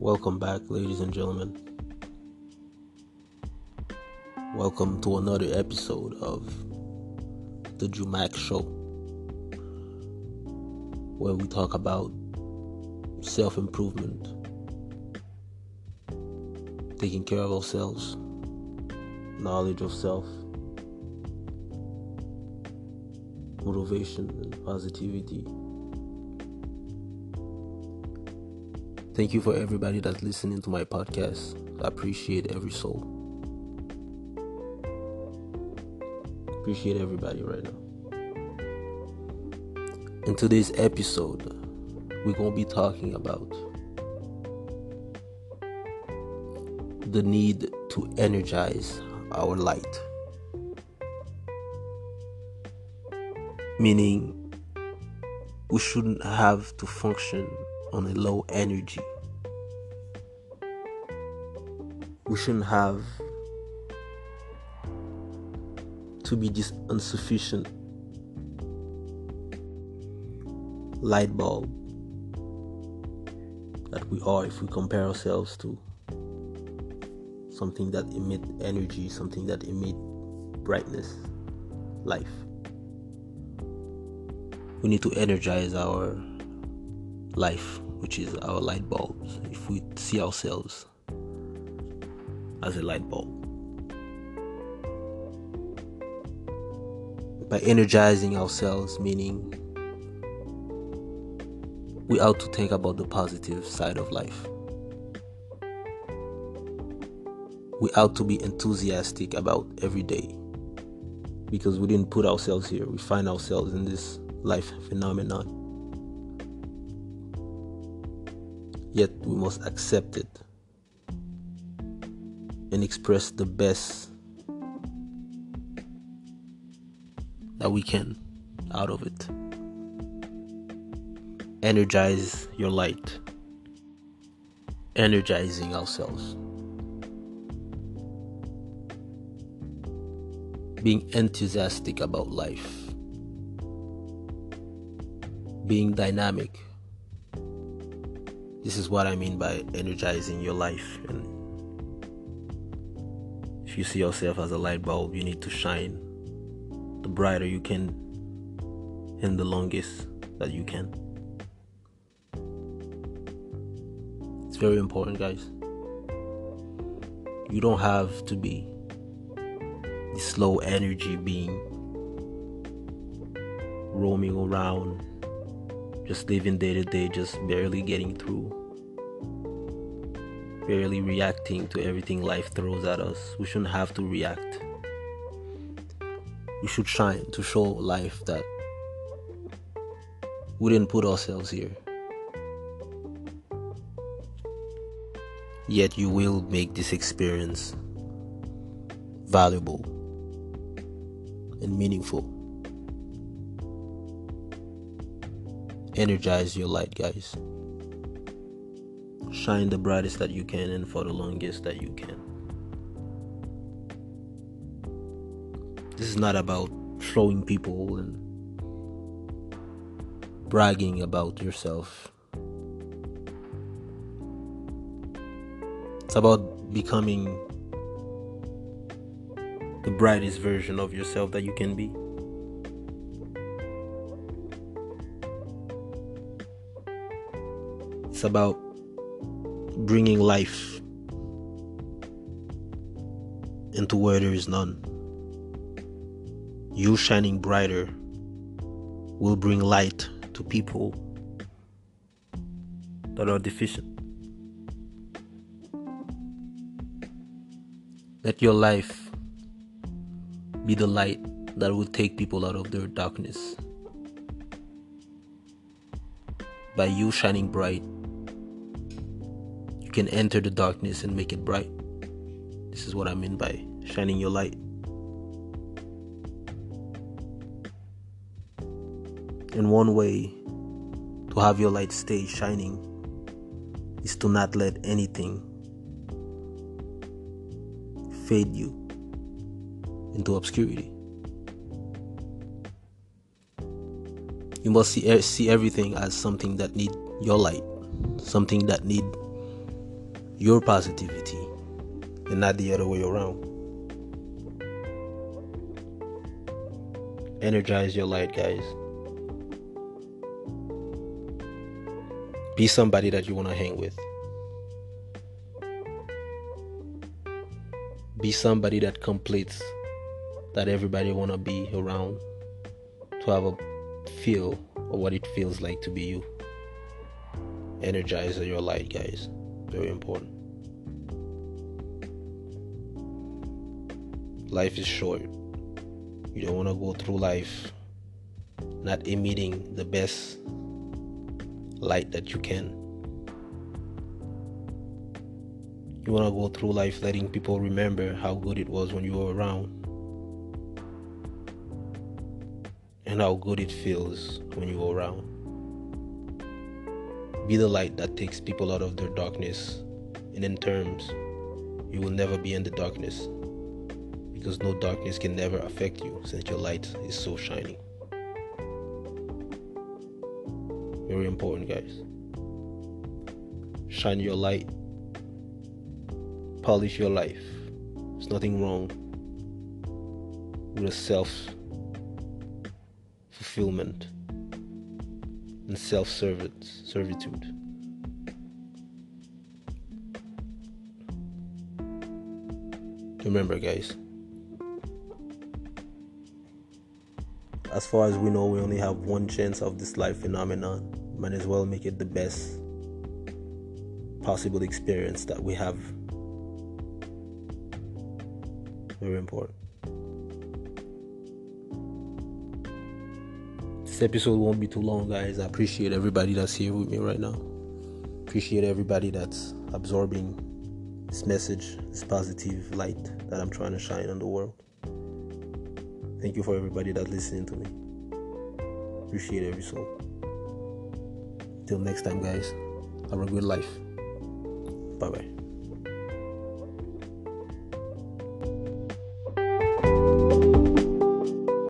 Welcome back, ladies and gentlemen. Welcome to another episode of the Jumac Show, where we talk about self improvement, taking care of ourselves, knowledge of self, motivation, and positivity. Thank you for everybody that's listening to my podcast. I appreciate every soul. Appreciate everybody right now. In today's episode, we're going to be talking about the need to energize our light. Meaning, we shouldn't have to function on a low energy. We shouldn't have to be this insufficient light bulb that we are if we compare ourselves to something that emit energy, something that emit brightness, life. We need to energize our life, which is our light bulbs, if we see ourselves as a light bulb. By energizing ourselves, meaning we ought to think about the positive side of life. We ought to be enthusiastic about every day because we didn't put ourselves here. We find ourselves in this life phenomenon. Yet we must accept it and express the best that we can out of it. Energize your light. Energizing ourselves. Being enthusiastic about life. Being dynamic this is what I mean by energizing your life. And if you see yourself as a light bulb, you need to shine the brighter you can and the longest that you can. It's very important, guys. You don't have to be this low energy being roaming around just living day to day, just barely getting through, barely reacting to everything life throws at us. We shouldn't have to react. We should shine to show life that we didn't put ourselves here. Yet you will make this experience valuable and meaningful. energize your light, guys. Shine the brightest that you can and for the longest that you can. This is not about showing people and bragging about yourself. It's about becoming the brightest version of yourself that you can be. It's about bringing life into where there is none. You shining brighter will bring light to people that are deficient. Let your life be the light that will take people out of their darkness. By you shining bright, you can enter the darkness and make it bright. This is what I mean by shining your light. And one way to have your light stay shining is to not let anything fade you into obscurity. You must see see everything as something that need your light, something that need your positivity and not the other way around. Energize your light, guys. Be somebody that you want to hang with. Be somebody that completes that everybody want to be around to have a feel of what it feels like to be you. Energize your light, guys. Very important. Life is short. You don't want to go through life not emitting the best light that you can. You want to go through life letting people remember how good it was when you were around and how good it feels when you were around. Be the light that takes people out of their darkness, and in terms, you will never be in the darkness because no darkness can never affect you since your light is so shining. Very important, guys. Shine your light, polish your life. There's nothing wrong with a self fulfillment and self servitude. Remember, guys, as far as we know, we only have one chance of this life phenomenon. Might as well make it the best possible experience that we have. Very important. This episode won't be too long, guys. I appreciate everybody that's here with me right now. Appreciate everybody that's absorbing this message, this positive light that I'm trying to shine on the world. Thank you for everybody that's listening to me. Appreciate every soul. Till next time, guys. Have a good life. Bye bye.